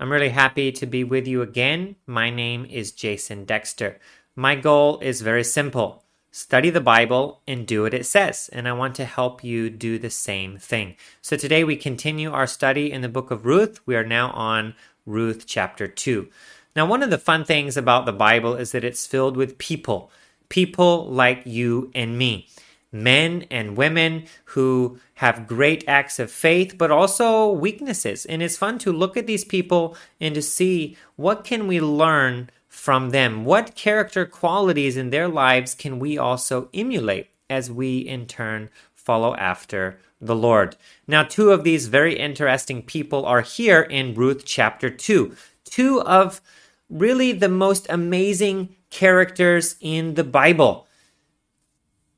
I'm really happy to be with you again. My name is Jason Dexter. My goal is very simple study the Bible and do what it says, and I want to help you do the same thing. So today we continue our study in the book of Ruth. We are now on Ruth chapter 2. Now, one of the fun things about the Bible is that it's filled with people, people like you and me men and women who have great acts of faith but also weaknesses and it's fun to look at these people and to see what can we learn from them what character qualities in their lives can we also emulate as we in turn follow after the Lord. Now, two of these very interesting people are here in Ruth chapter 2. Two of really the most amazing characters in the Bible.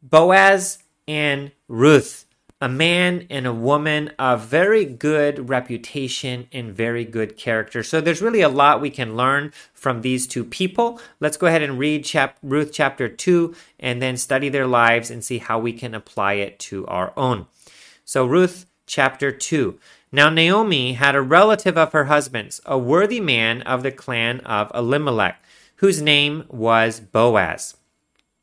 Boaz and Ruth, a man and a woman of very good reputation and very good character. So there's really a lot we can learn from these two people. Let's go ahead and read chap- Ruth chapter 2 and then study their lives and see how we can apply it to our own. So, Ruth chapter 2. Now, Naomi had a relative of her husband's, a worthy man of the clan of Elimelech, whose name was Boaz.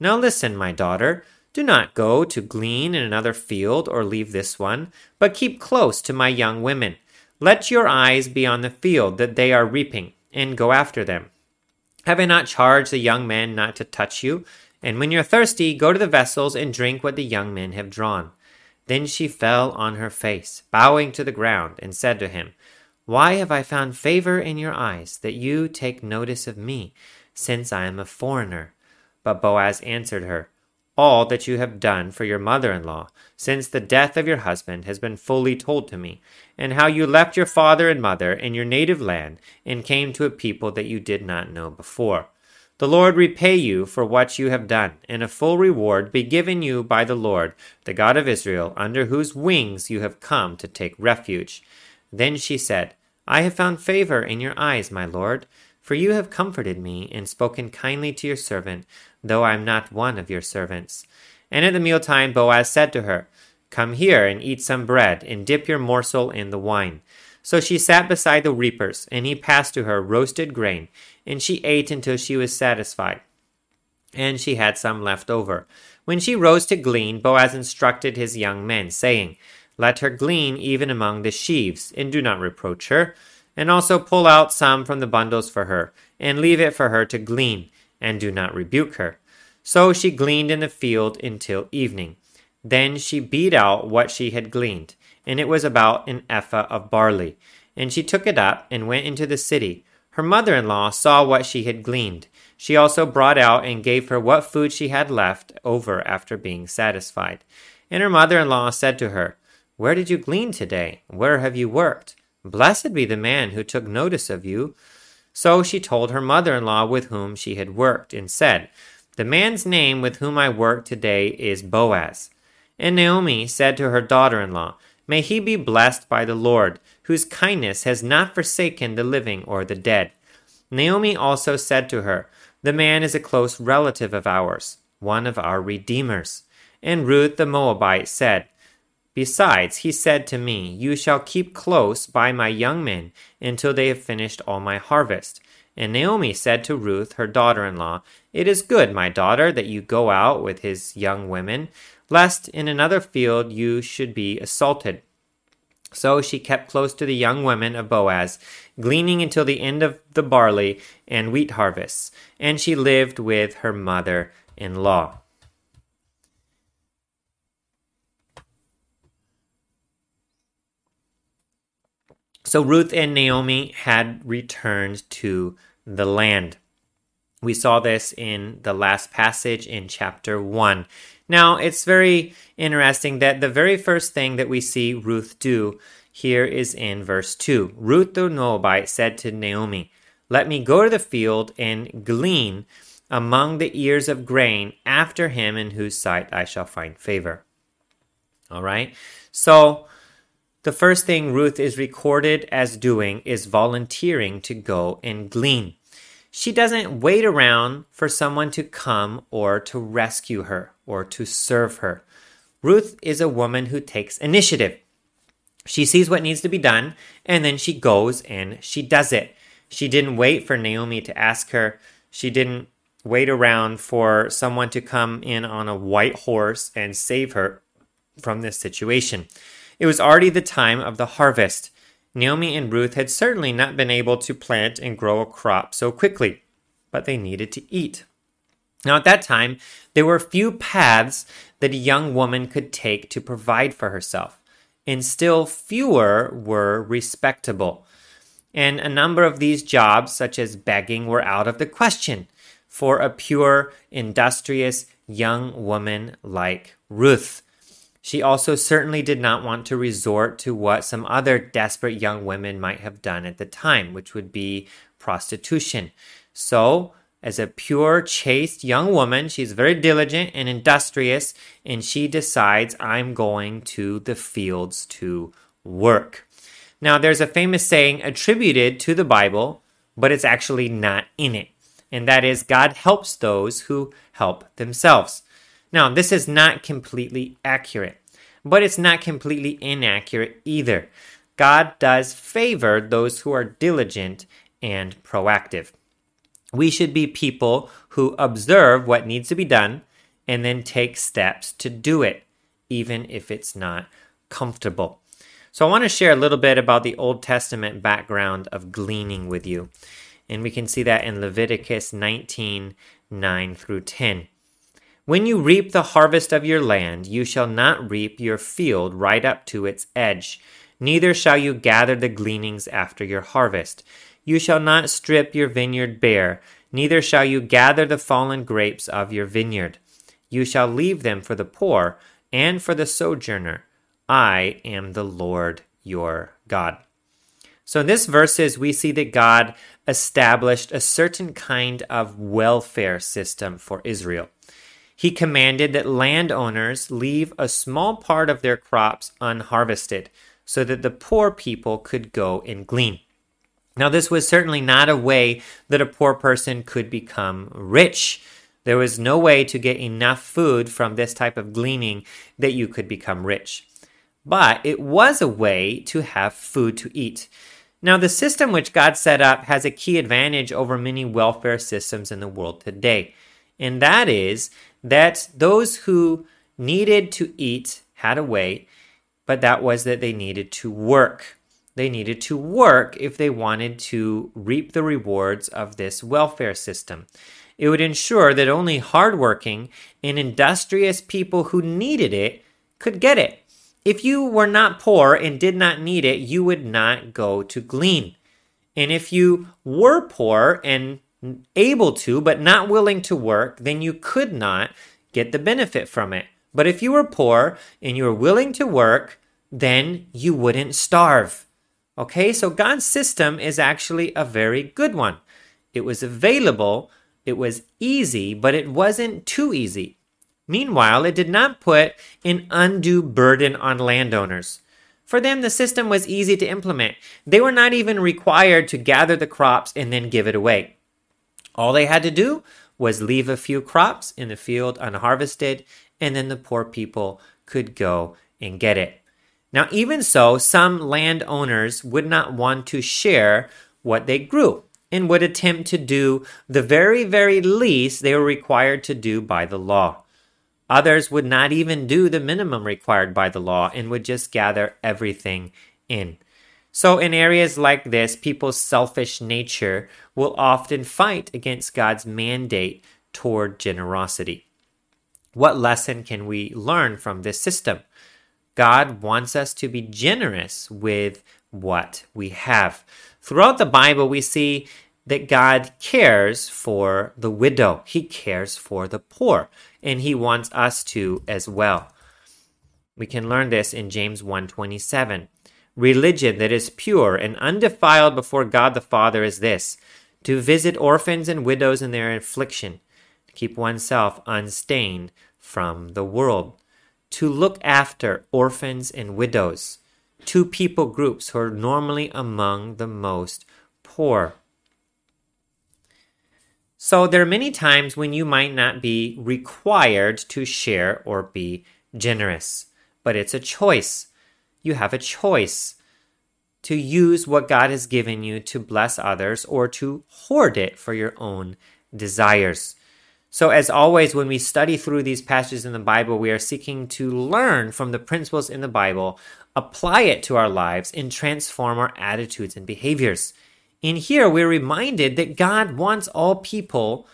now listen, my daughter. Do not go to glean in another field or leave this one, but keep close to my young women. Let your eyes be on the field that they are reaping, and go after them. Have I not charged the young men not to touch you? And when you're thirsty, go to the vessels and drink what the young men have drawn. Then she fell on her face, bowing to the ground, and said to him, Why have I found favor in your eyes, that you take notice of me, since I am a foreigner? But Boaz answered her, All that you have done for your mother in law, since the death of your husband, has been fully told to me, and how you left your father and mother in your native land, and came to a people that you did not know before. The Lord repay you for what you have done, and a full reward be given you by the Lord, the God of Israel, under whose wings you have come to take refuge. Then she said, I have found favor in your eyes, my Lord, for you have comforted me and spoken kindly to your servant though I am not one of your servants. And at the mealtime Boaz said to her, Come here and eat some bread, and dip your morsel in the wine. So she sat beside the reapers, and he passed to her roasted grain, and she ate until she was satisfied. And she had some left over. When she rose to glean, Boaz instructed his young men, saying, Let her glean even among the sheaves, and do not reproach her. And also pull out some from the bundles for her, and leave it for her to glean and do not rebuke her. So she gleaned in the field until evening. Then she beat out what she had gleaned, and it was about an ephah of barley. And she took it up and went into the city. Her mother in law saw what she had gleaned. She also brought out and gave her what food she had left over after being satisfied. And her mother in law said to her, Where did you glean today? Where have you worked? Blessed be the man who took notice of you. So she told her mother in law with whom she had worked, and said, The man's name with whom I work today is Boaz. And Naomi said to her daughter in law, May he be blessed by the Lord, whose kindness has not forsaken the living or the dead. Naomi also said to her, The man is a close relative of ours, one of our redeemers. And Ruth the Moabite said, Besides, he said to me, You shall keep close by my young men until they have finished all my harvest. And Naomi said to Ruth, her daughter in law, It is good, my daughter, that you go out with his young women, lest in another field you should be assaulted. So she kept close to the young women of Boaz, gleaning until the end of the barley and wheat harvests, and she lived with her mother in law. So Ruth and Naomi had returned to the land. We saw this in the last passage in chapter 1. Now, it's very interesting that the very first thing that we see Ruth do here is in verse 2. Ruth the Moabite said to Naomi, Let me go to the field and glean among the ears of grain after him in whose sight I shall find favor. All right. So, the first thing Ruth is recorded as doing is volunteering to go and glean. She doesn't wait around for someone to come or to rescue her or to serve her. Ruth is a woman who takes initiative. She sees what needs to be done and then she goes and she does it. She didn't wait for Naomi to ask her. She didn't wait around for someone to come in on a white horse and save her from this situation. It was already the time of the harvest. Naomi and Ruth had certainly not been able to plant and grow a crop so quickly, but they needed to eat. Now, at that time, there were few paths that a young woman could take to provide for herself, and still fewer were respectable. And a number of these jobs, such as begging, were out of the question for a pure, industrious young woman like Ruth. She also certainly did not want to resort to what some other desperate young women might have done at the time, which would be prostitution. So, as a pure, chaste young woman, she's very diligent and industrious, and she decides, I'm going to the fields to work. Now, there's a famous saying attributed to the Bible, but it's actually not in it. And that is, God helps those who help themselves. Now, this is not completely accurate, but it's not completely inaccurate either. God does favor those who are diligent and proactive. We should be people who observe what needs to be done and then take steps to do it, even if it's not comfortable. So, I want to share a little bit about the Old Testament background of gleaning with you. And we can see that in Leviticus 19 9 through 10. When you reap the harvest of your land, you shall not reap your field right up to its edge, neither shall you gather the gleanings after your harvest. You shall not strip your vineyard bare, neither shall you gather the fallen grapes of your vineyard. You shall leave them for the poor and for the sojourner. I am the Lord your God. So, in this verses, we see that God established a certain kind of welfare system for Israel he commanded that landowners leave a small part of their crops unharvested so that the poor people could go and glean. Now, this was certainly not a way that a poor person could become rich. There was no way to get enough food from this type of gleaning that you could become rich. But it was a way to have food to eat. Now, the system which God set up has a key advantage over many welfare systems in the world today, and that is that those who needed to eat had a way, but that was that they needed to work. They needed to work if they wanted to reap the rewards of this welfare system. It would ensure that only hardworking and industrious people who needed it could get it. If you were not poor and did not need it, you would not go to glean. And if you were poor and able to, but not willing to work, then you could not get the benefit from it. But if you were poor and you were willing to work, then you wouldn't starve. Okay, so God's system is actually a very good one. It was available, it was easy, but it wasn't too easy. Meanwhile, it did not put an undue burden on landowners. For them, the system was easy to implement. They were not even required to gather the crops and then give it away. All they had to do was leave a few crops in the field unharvested, and then the poor people could go and get it. Now, even so, some landowners would not want to share what they grew and would attempt to do the very, very least they were required to do by the law. Others would not even do the minimum required by the law and would just gather everything in. So, in areas like this, people's selfish nature will often fight against God's mandate toward generosity. What lesson can we learn from this system? God wants us to be generous with what we have. Throughout the Bible, we see that God cares for the widow, He cares for the poor, and He wants us to as well. We can learn this in James 1:27. Religion that is pure and undefiled before God the Father is this to visit orphans and widows in their affliction, to keep oneself unstained from the world, to look after orphans and widows, two people groups who are normally among the most poor. So, there are many times when you might not be required to share or be generous, but it's a choice you have a choice to use what God has given you to bless others or to hoard it for your own desires. So, as always, when we study through these passages in the Bible, we are seeking to learn from the principles in the Bible, apply it to our lives, and transform our attitudes and behaviors. In here, we're reminded that God wants all people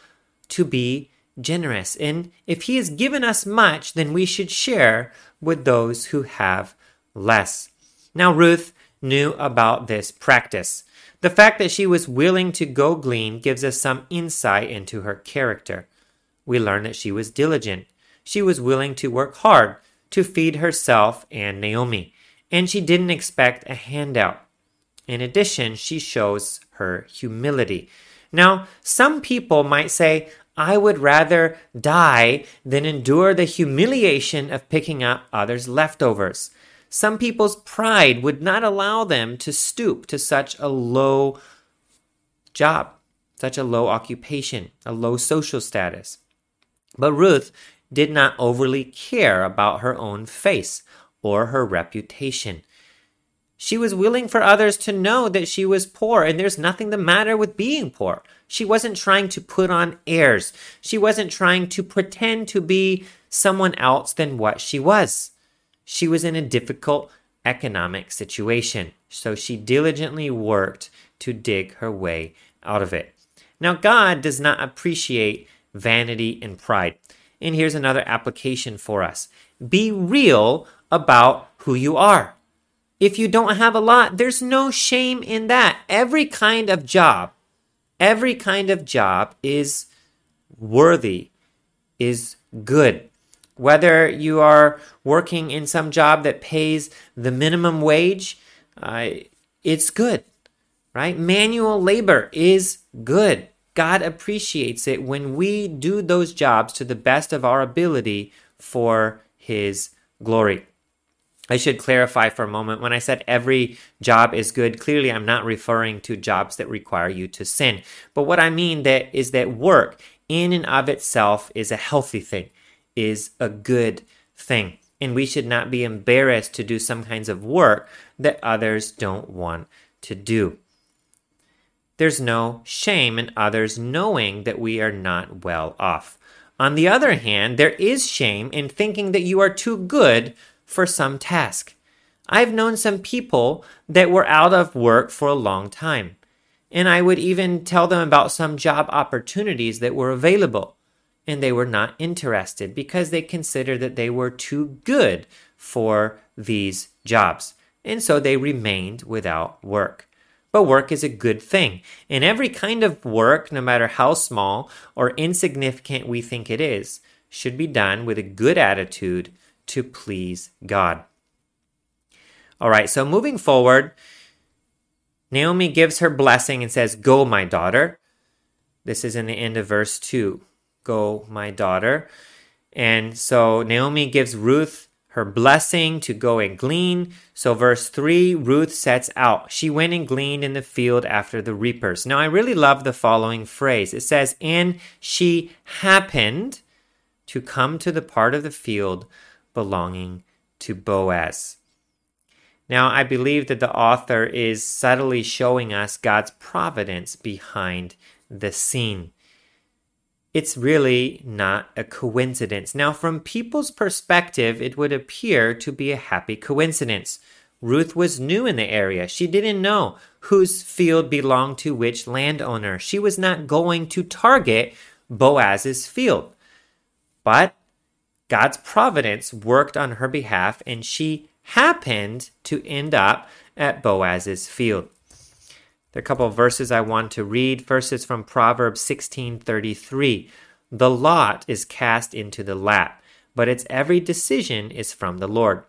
to be generous. And if He has given us much, then we should share with those who have less. Now, Ruth knew about this practice. The fact that she was willing to go glean gives us some insight into her character. We learn that she was diligent. She was willing to work hard to feed herself and Naomi, and she didn't expect a handout. In addition, she shows her humility. Now, some people might say, I would rather die than endure the humiliation of picking up others' leftovers. Some people's pride would not allow them to stoop to such a low job, such a low occupation, a low social status. But Ruth did not overly care about her own face or her reputation. She was willing for others to know that she was poor, and there's nothing the matter with being poor. She wasn't trying to put on airs. She wasn't trying to pretend to be someone else than what she was she was in a difficult economic situation, so she diligently worked to dig her way out of it. Now, God does not appreciate vanity and pride. And here's another application for us be real about who you are. If you don't have a lot, there's no shame in that. Every kind of job, every kind of job is worthy, is good whether you are working in some job that pays the minimum wage, uh, it's good, right? Manual labor is good. God appreciates it when we do those jobs to the best of our ability for His glory. I should clarify for a moment. When I said every job is good, clearly I'm not referring to jobs that require you to sin. But what I mean that is that work in and of itself is a healthy thing is a good thing. And we should not be embarrassed to do some kinds of work that others don't want to do. There's no shame in others knowing that we are not well off. On the other hand, there is shame in thinking that you are too good for some task. I've known some people that were out of work for a long time, and I would even tell them about some job opportunities that were available and they were not interested because they considered that they were too good for these jobs. And so they remained without work. But work is a good thing. And every kind of work, no matter how small or insignificant we think it is, should be done with a good attitude to please God. All right, so moving forward, Naomi gives her blessing and says, Go, my daughter. This is in the end of verse 2. Go, my daughter. And so Naomi gives Ruth her blessing to go and glean. So, verse 3 Ruth sets out. She went and gleaned in the field after the reapers. Now, I really love the following phrase it says, And she happened to come to the part of the field belonging to Boaz. Now, I believe that the author is subtly showing us God's providence behind the scene it's really not a coincidence. Now, from people's perspective, it would appear to be a happy coincidence. Ruth was new in the area. She didn't know whose field belonged to which landowner. She was not going to target Boaz's field. But God's providence worked on her behalf, and she happened to end up at Boaz's field. There are a couple of verses I want to read. First is from Proverbs 16:33. The lot is cast into the lap, but its every decision is from the Lord.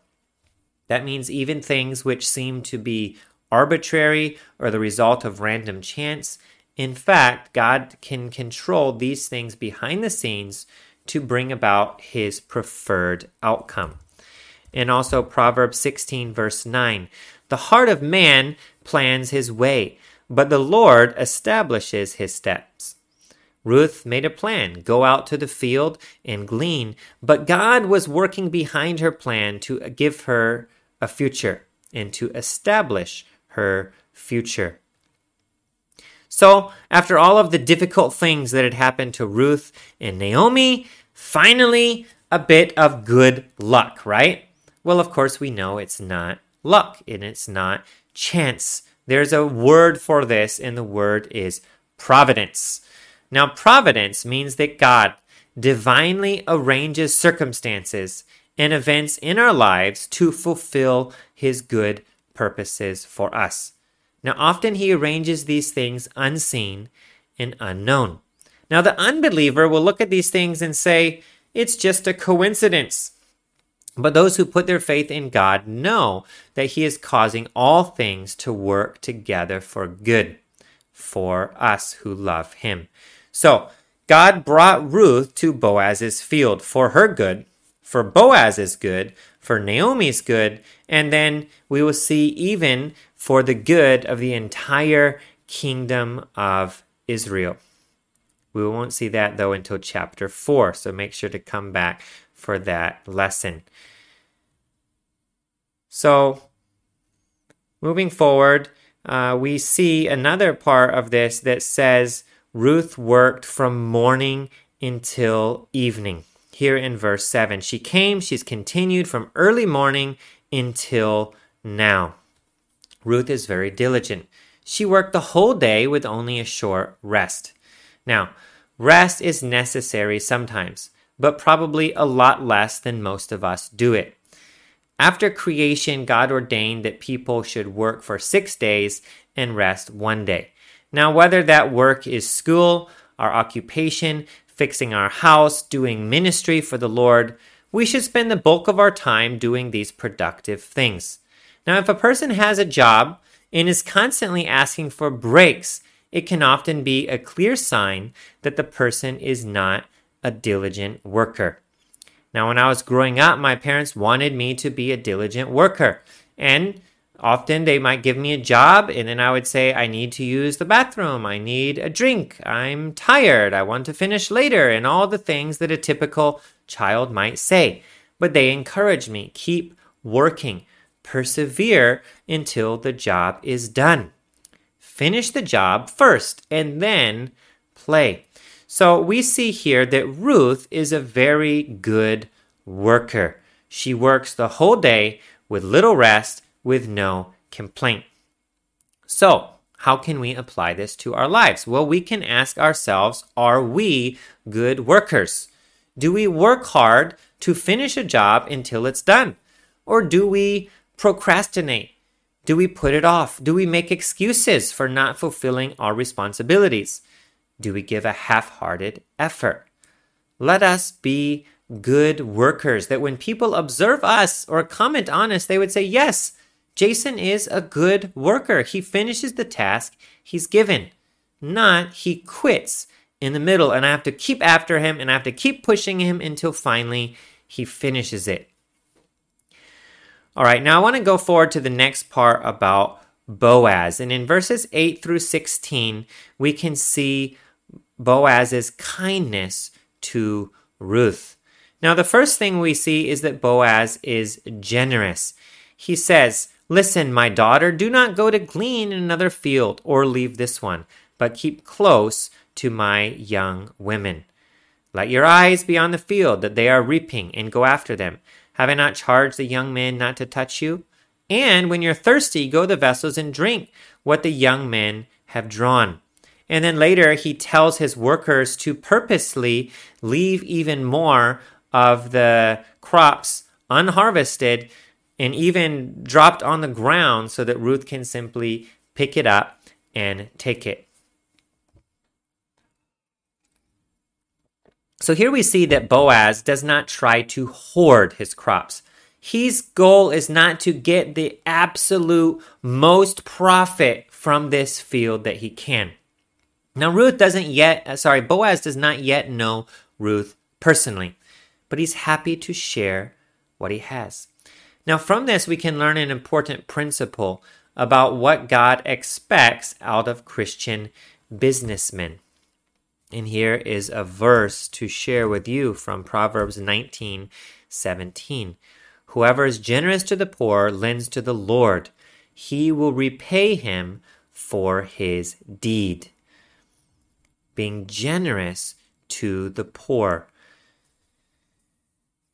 That means even things which seem to be arbitrary or the result of random chance, in fact, God can control these things behind the scenes to bring about his preferred outcome. And also Proverbs 16, verse 9 The heart of man plans his way, but the Lord establishes his steps. Ruth made a plan go out to the field and glean, but God was working behind her plan to give her a future and to establish her future. So, after all of the difficult things that had happened to Ruth and Naomi, finally a bit of good luck, right? Well, of course, we know it's not luck and it's not chance. There's a word for this, and the word is providence. Now, providence means that God divinely arranges circumstances and events in our lives to fulfill his good purposes for us. Now, often he arranges these things unseen and unknown. Now, the unbeliever will look at these things and say, it's just a coincidence. But those who put their faith in God know that He is causing all things to work together for good for us who love Him. So, God brought Ruth to Boaz's field for her good, for Boaz's good, for Naomi's good, and then we will see even for the good of the entire kingdom of Israel. We won't see that though until chapter 4, so make sure to come back for that lesson. So, moving forward, uh, we see another part of this that says Ruth worked from morning until evening. Here in verse 7, she came, she's continued from early morning until now. Ruth is very diligent. She worked the whole day with only a short rest. Now, rest is necessary sometimes, but probably a lot less than most of us do it. After creation, God ordained that people should work for six days and rest one day. Now, whether that work is school, our occupation, fixing our house, doing ministry for the Lord, we should spend the bulk of our time doing these productive things. Now, if a person has a job and is constantly asking for breaks, it can often be a clear sign that the person is not a diligent worker. Now, when I was growing up, my parents wanted me to be a diligent worker. And often they might give me a job and then I would say, I need to use the bathroom, I need a drink, I'm tired, I want to finish later, and all the things that a typical child might say. But they encouraged me, keep working, persevere until the job is done. Finish the job first and then play. So we see here that Ruth is a very good worker. She works the whole day with little rest with no complaint. So, how can we apply this to our lives? Well, we can ask ourselves Are we good workers? Do we work hard to finish a job until it's done? Or do we procrastinate? Do we put it off? Do we make excuses for not fulfilling our responsibilities? Do we give a half hearted effort? Let us be good workers that when people observe us or comment on us, they would say, Yes, Jason is a good worker. He finishes the task he's given, not he quits in the middle and I have to keep after him and I have to keep pushing him until finally he finishes it. All right, now I want to go forward to the next part about Boaz. And in verses 8 through 16, we can see Boaz's kindness to Ruth. Now, the first thing we see is that Boaz is generous. He says, Listen, my daughter, do not go to glean in another field or leave this one, but keep close to my young women. Let your eyes be on the field that they are reaping, and go after them. Have I not charged the young men not to touch you? And when you're thirsty, go to the vessels and drink what the young men have drawn. And then later, he tells his workers to purposely leave even more of the crops unharvested and even dropped on the ground so that Ruth can simply pick it up and take it. So here we see that Boaz does not try to hoard his crops. His goal is not to get the absolute most profit from this field that he can. Now, Ruth doesn't yet, uh, sorry, Boaz does not yet know Ruth personally, but he's happy to share what he has. Now, from this, we can learn an important principle about what God expects out of Christian businessmen. And here is a verse to share with you from Proverbs 19 17. Whoever is generous to the poor lends to the Lord, he will repay him for his deed. Being generous to the poor.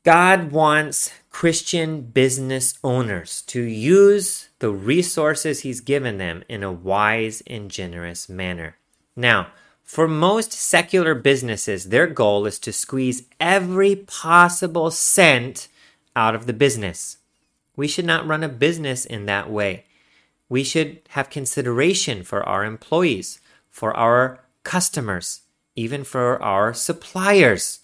God wants Christian business owners to use the resources He's given them in a wise and generous manner. Now, for most secular businesses, their goal is to squeeze every possible cent out of the business. We should not run a business in that way. We should have consideration for our employees, for our customers, even for our suppliers.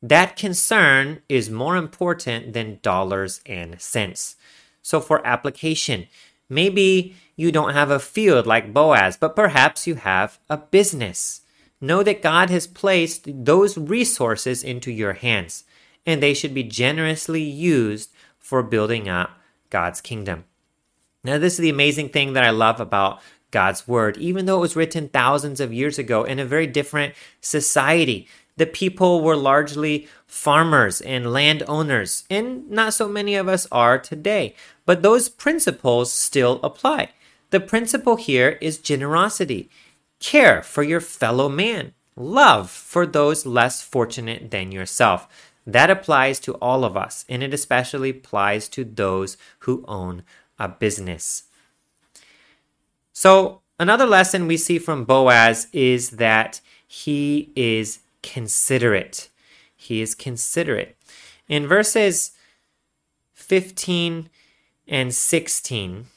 That concern is more important than dollars and cents. So, for application, maybe you don't have a field like Boaz, but perhaps you have a business. Know that God has placed those resources into your hands, and they should be generously used for building up God's kingdom. Now, this is the amazing thing that I love about God's word, even though it was written thousands of years ago in a very different society the people were largely farmers and landowners, and not so many of us are today. But those principles still apply. The principle here is generosity, care for your fellow man, love for those less fortunate than yourself. That applies to all of us, and it especially applies to those who own a business. So, another lesson we see from Boaz is that he is considerate. He is considerate. In verses 15 and 16,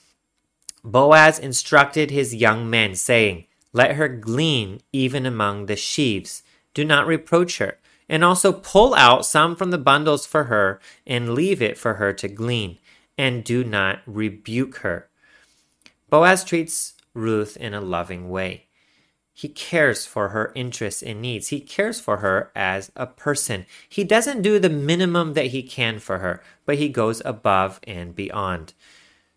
Boaz instructed his young men, saying, Let her glean even among the sheaves. Do not reproach her. And also pull out some from the bundles for her, and leave it for her to glean. And do not rebuke her. Boaz treats Ruth in a loving way. He cares for her interests and needs. He cares for her as a person. He doesn't do the minimum that he can for her, but he goes above and beyond.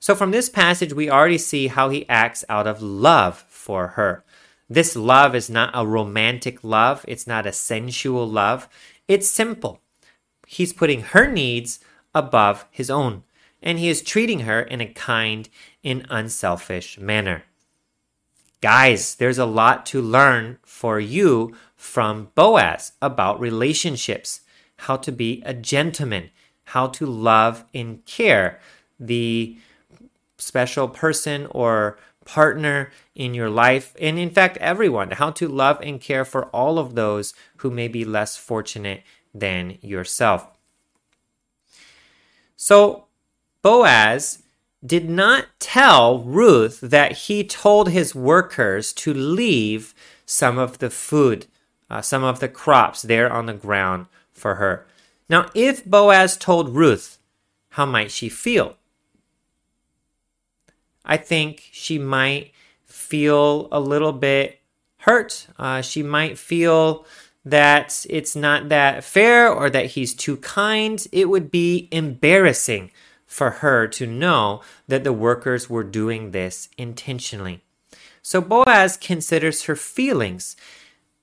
So, from this passage, we already see how he acts out of love for her. This love is not a romantic love, it's not a sensual love. It's simple. He's putting her needs above his own, and he is treating her in a kind and unselfish manner. Guys, there's a lot to learn for you from Boaz about relationships, how to be a gentleman, how to love and care the special person or partner in your life, and in fact, everyone, how to love and care for all of those who may be less fortunate than yourself. So, Boaz did not tell Ruth that he told his workers to leave some of the food, uh, some of the crops there on the ground for her. Now, if Boaz told Ruth, how might she feel? I think she might feel a little bit hurt. Uh, she might feel that it's not that fair or that he's too kind. It would be embarrassing for her to know that the workers were doing this intentionally. So Boaz considers her feelings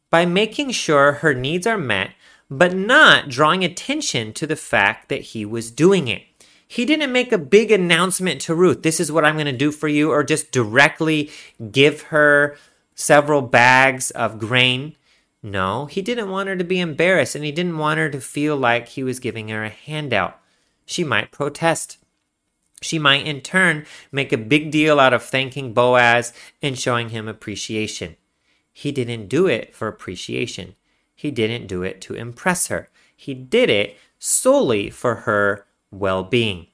by making sure her needs are met, but not drawing attention to the fact that he was doing it. He didn't make a big announcement to Ruth, this is what I'm going to do for you, or just directly give her several bags of grain. No, he didn't want her to be embarrassed and he didn't want her to feel like he was giving her a handout. She might protest. She might in turn make a big deal out of thanking Boaz and showing him appreciation. He didn't do it for appreciation. He didn't do it to impress her. He did it solely for her well being.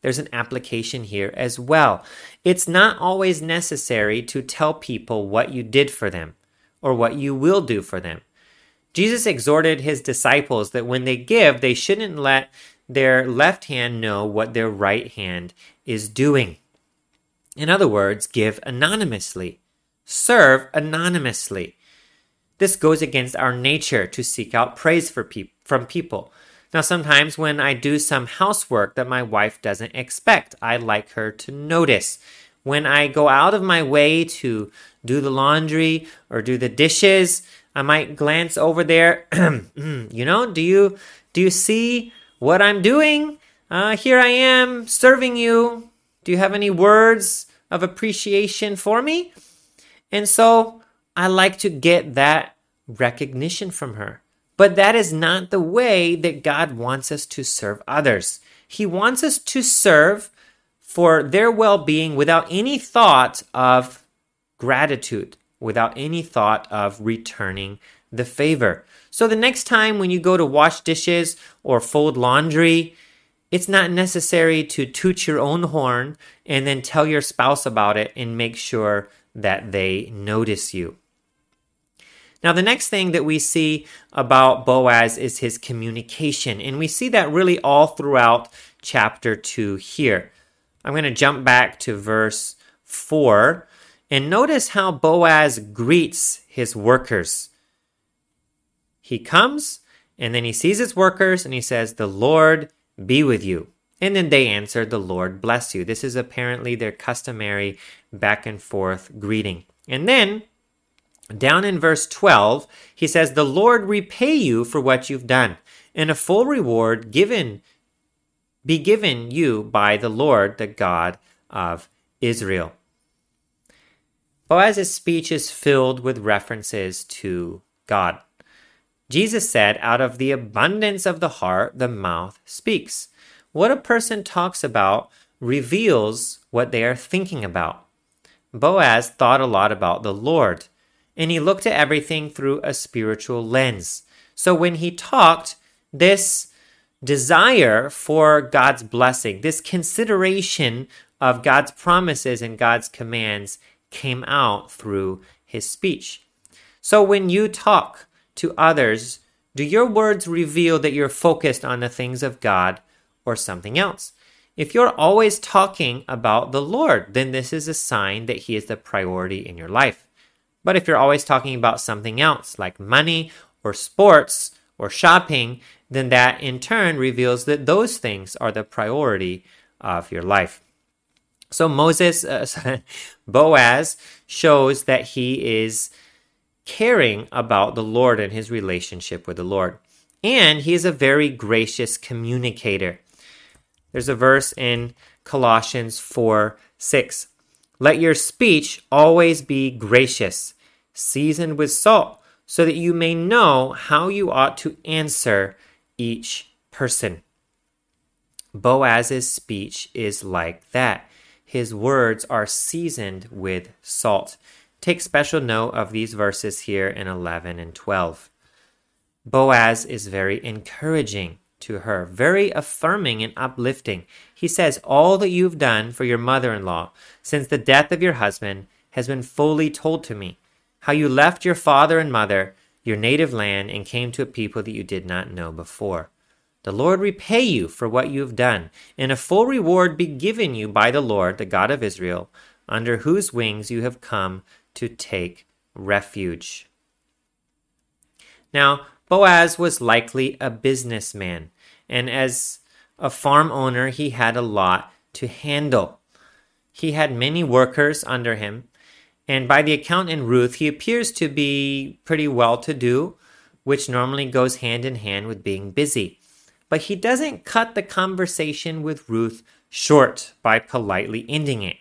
There's an application here as well. It's not always necessary to tell people what you did for them or what you will do for them. Jesus exhorted his disciples that when they give, they shouldn't let their left hand know what their right hand is doing. In other words, give anonymously, serve anonymously. This goes against our nature to seek out praise pe- from people. Now, sometimes when I do some housework that my wife doesn't expect, I like her to notice. When I go out of my way to do the laundry or do the dishes, I might glance over there. Mm, you know, do you do you see what I'm doing? Uh, here I am serving you. Do you have any words of appreciation for me? And so I like to get that recognition from her. But that is not the way that God wants us to serve others. He wants us to serve for their well being without any thought of gratitude, without any thought of returning the favor. So the next time when you go to wash dishes or fold laundry, it's not necessary to toot your own horn and then tell your spouse about it and make sure that they notice you. Now, the next thing that we see about Boaz is his communication, and we see that really all throughout chapter 2 here. I'm going to jump back to verse 4 and notice how Boaz greets his workers. He comes and then he sees his workers and he says, The Lord be with you. And then they answer, The Lord bless you. This is apparently their customary back and forth greeting. And then down in verse 12, he says, The Lord repay you for what you've done, and a full reward given be given you by the Lord, the God of Israel. Boaz's speech is filled with references to God. Jesus said, Out of the abundance of the heart, the mouth speaks. What a person talks about reveals what they are thinking about. Boaz thought a lot about the Lord and he looked at everything through a spiritual lens. So when he talked, this desire for God's blessing, this consideration of God's promises and God's commands came out through his speech. So when you talk to others, do your words reveal that you're focused on the things of God or something else? If you're always talking about the Lord, then this is a sign that He is the priority in your life. But if you're always talking about something else, like money or sports or shopping, then that in turn reveals that those things are the priority of your life. So Moses, uh, Boaz, shows that he is caring about the Lord and his relationship with the Lord. And he is a very gracious communicator. There's a verse in Colossians 4 6. Let your speech always be gracious, seasoned with salt, so that you may know how you ought to answer each person. Boaz's speech is like that. His words are seasoned with salt. Take special note of these verses here in 11 and 12. Boaz is very encouraging to her, very affirming and uplifting. He says, All that you've done for your mother in law since the death of your husband has been fully told to me. How you left your father and mother, your native land, and came to a people that you did not know before. The Lord repay you for what you have done, and a full reward be given you by the Lord, the God of Israel, under whose wings you have come to take refuge. Now, Boaz was likely a businessman, and as a farm owner, he had a lot to handle. He had many workers under him, and by the account in Ruth, he appears to be pretty well to do, which normally goes hand in hand with being busy. But he doesn't cut the conversation with Ruth short by politely ending it.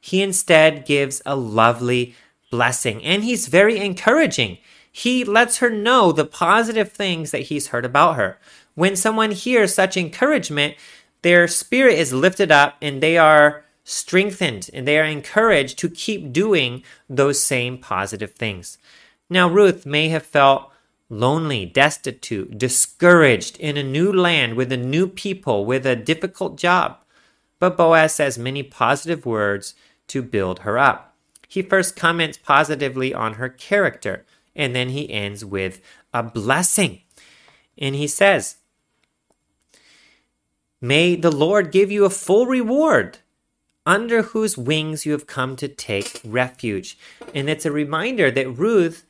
He instead gives a lovely blessing, and he's very encouraging he lets her know the positive things that he's heard about her. When someone hears such encouragement, their spirit is lifted up and they are strengthened and they are encouraged to keep doing those same positive things. Now, Ruth may have felt lonely, destitute, discouraged in a new land with a new people, with a difficult job. But Boaz says many positive words to build her up. He first comments positively on her character, and then he ends with a blessing. And he says, May the Lord give you a full reward under whose wings you have come to take refuge. And it's a reminder that Ruth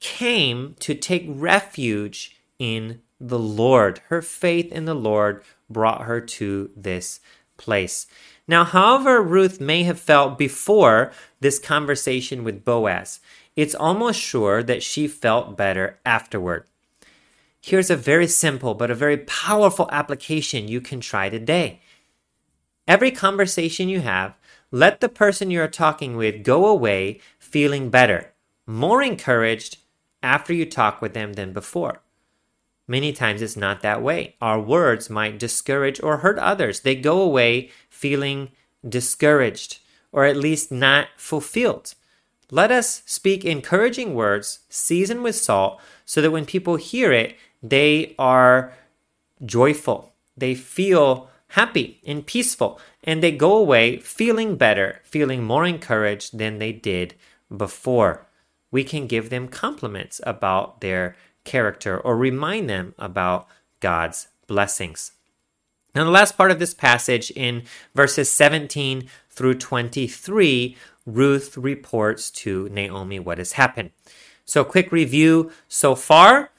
came to take refuge in the Lord. Her faith in the Lord brought her to this place. Now, however, Ruth may have felt before this conversation with Boaz, it's almost sure that she felt better afterward. Here's a very simple but a very powerful application you can try today. Every conversation you have, let the person you are talking with go away feeling better, more encouraged after you talk with them than before. Many times it's not that way. Our words might discourage or hurt others. They go away feeling discouraged or at least not fulfilled. Let us speak encouraging words, seasoned with salt, so that when people hear it, they are joyful. They feel happy and peaceful, and they go away feeling better, feeling more encouraged than they did before. We can give them compliments about their character or remind them about God's blessings. Now, the last part of this passage in verses 17 through 23, Ruth reports to Naomi what has happened. So, quick review so far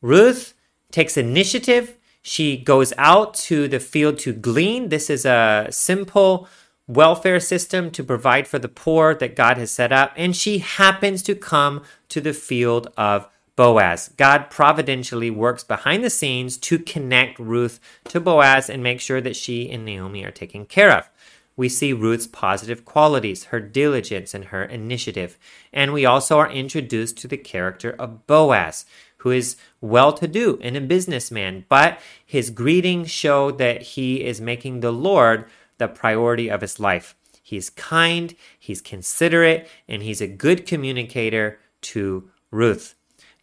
Ruth takes initiative. She goes out to the field to glean. This is a simple welfare system to provide for the poor that God has set up. And she happens to come to the field of Boaz. God providentially works behind the scenes to connect Ruth to Boaz and make sure that she and Naomi are taken care of. We see Ruth's positive qualities, her diligence, and her initiative. And we also are introduced to the character of Boaz who is well to do and a businessman, but his greetings show that he is making the Lord the priority of his life. He's kind, he's considerate, and he's a good communicator to Ruth.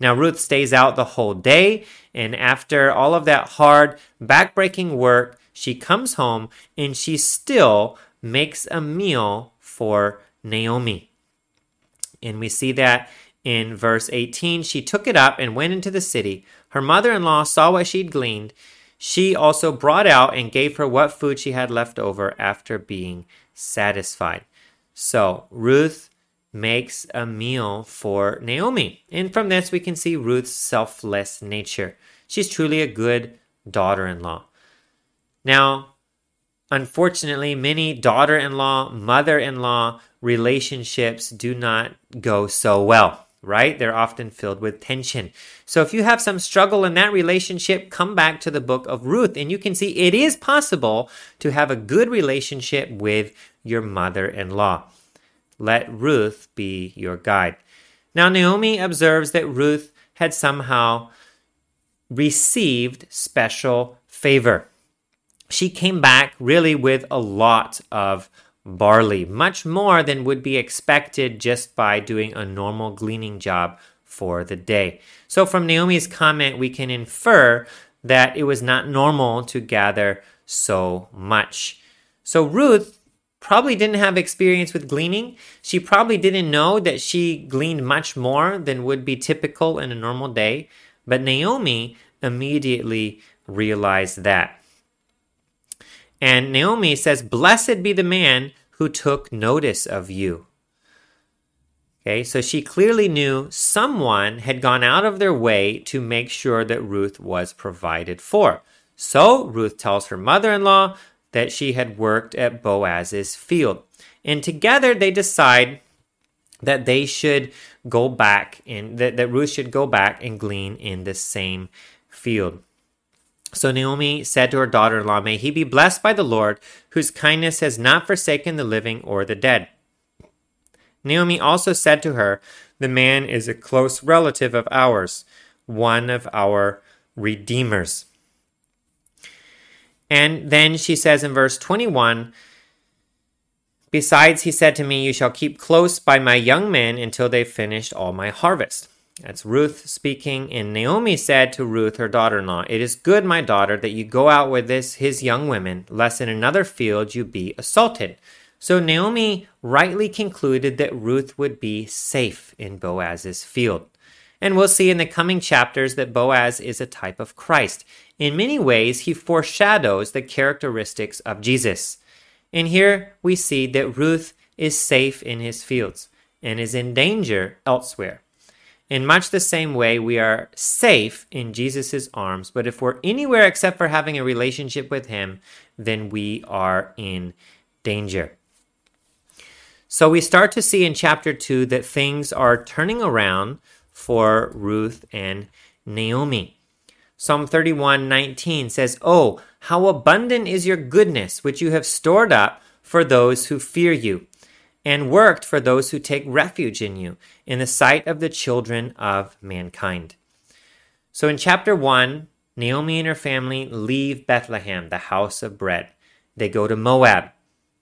Now, Ruth stays out the whole day, and after all of that hard, backbreaking work, she comes home and she still makes a meal for Naomi. And we see that in verse 18, she took it up and went into the city. Her mother in law saw what she'd gleaned. She also brought out and gave her what food she had left over after being satisfied. So Ruth makes a meal for Naomi. And from this, we can see Ruth's selfless nature. She's truly a good daughter in law. Now, unfortunately, many daughter in law, mother in law relationships do not go so well right? They're often filled with tension. So if you have some struggle in that relationship, come back to the book of Ruth and you can see it is possible to have a good relationship with your mother in law. Let Ruth be your guide. Now, Naomi observes that Ruth had somehow received special favor. She came back really with a lot of barley, much more than would be expected just by doing a normal gleaning job for the day. So, from Naomi's comment, we can infer that it was not normal to gather so much. So, Ruth probably didn't have experience with gleaning. She probably didn't know that she gleaned much more than would be typical in a normal day. But Naomi immediately realized that. And Naomi says, Blessed be the man who took notice of you. Okay, so she clearly knew someone had gone out of their way to make sure that Ruth was provided for. So Ruth tells her mother in law that she had worked at Boaz's field. And together they decide that they should go back and that, that Ruth should go back and glean in the same field. So Naomi said to her daughter in law, May he be blessed by the Lord, whose kindness has not forsaken the living or the dead. Naomi also said to her, The man is a close relative of ours, one of our redeemers. And then she says in verse 21 Besides, he said to me, You shall keep close by my young men until they've finished all my harvest. That's Ruth speaking, and Naomi said to Ruth, her daughter in law, It is good, my daughter, that you go out with this his young women, lest in another field you be assaulted. So Naomi rightly concluded that Ruth would be safe in Boaz's field. And we'll see in the coming chapters that Boaz is a type of Christ. In many ways, he foreshadows the characteristics of Jesus. And here we see that Ruth is safe in his fields and is in danger elsewhere. In much the same way, we are safe in Jesus' arms, but if we're anywhere except for having a relationship with him, then we are in danger. So we start to see in chapter 2 that things are turning around for Ruth and Naomi. Psalm 31:19 says, "Oh, how abundant is your goodness which you have stored up for those who fear you, and worked for those who take refuge in you, in the sight of the children of mankind." So in chapter 1, Naomi and her family leave Bethlehem, the house of bread. They go to Moab.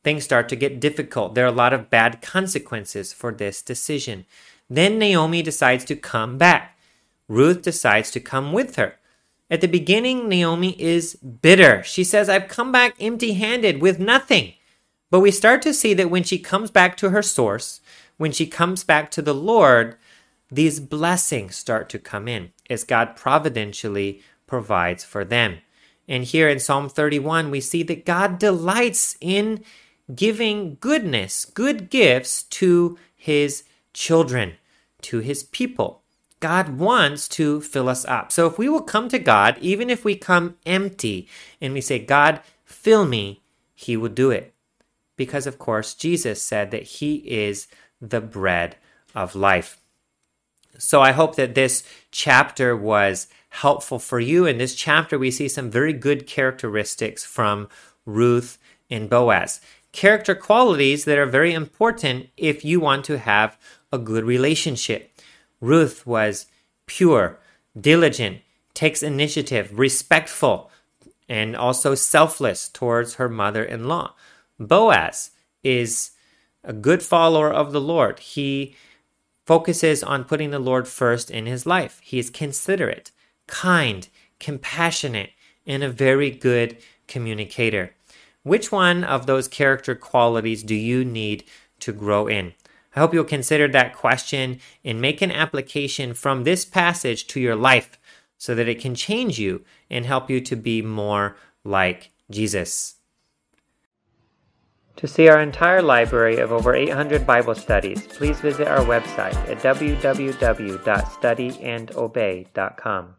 Things start to get difficult. There are a lot of bad consequences for this decision. Then Naomi decides to come back. Ruth decides to come with her. At the beginning, Naomi is bitter. She says, I've come back empty handed with nothing. But we start to see that when she comes back to her source, when she comes back to the Lord, these blessings start to come in as God providentially provides for them. And here in Psalm 31, we see that God delights in giving goodness, good gifts to his children, to his people. God wants to fill us up. So if we will come to God, even if we come empty and we say, God, fill me, He will do it. Because, of course, Jesus said that He is the bread of life. So I hope that this chapter was helpful for you. In this chapter, we see some very good characteristics from Ruth and Boaz. Character qualities that are very important if you want to have a good relationship. Ruth was pure, diligent, takes initiative, respectful, and also selfless towards her mother in law. Boaz is a good follower of the Lord. He focuses on putting the Lord first in his life. He is considerate, kind, compassionate, and a very good communicator. Which one of those character qualities do you need to grow in? I hope you'll consider that question and make an application from this passage to your life so that it can change you and help you to be more like Jesus. To see our entire library of over 800 Bible studies, please visit our website at www.studyandobey.com.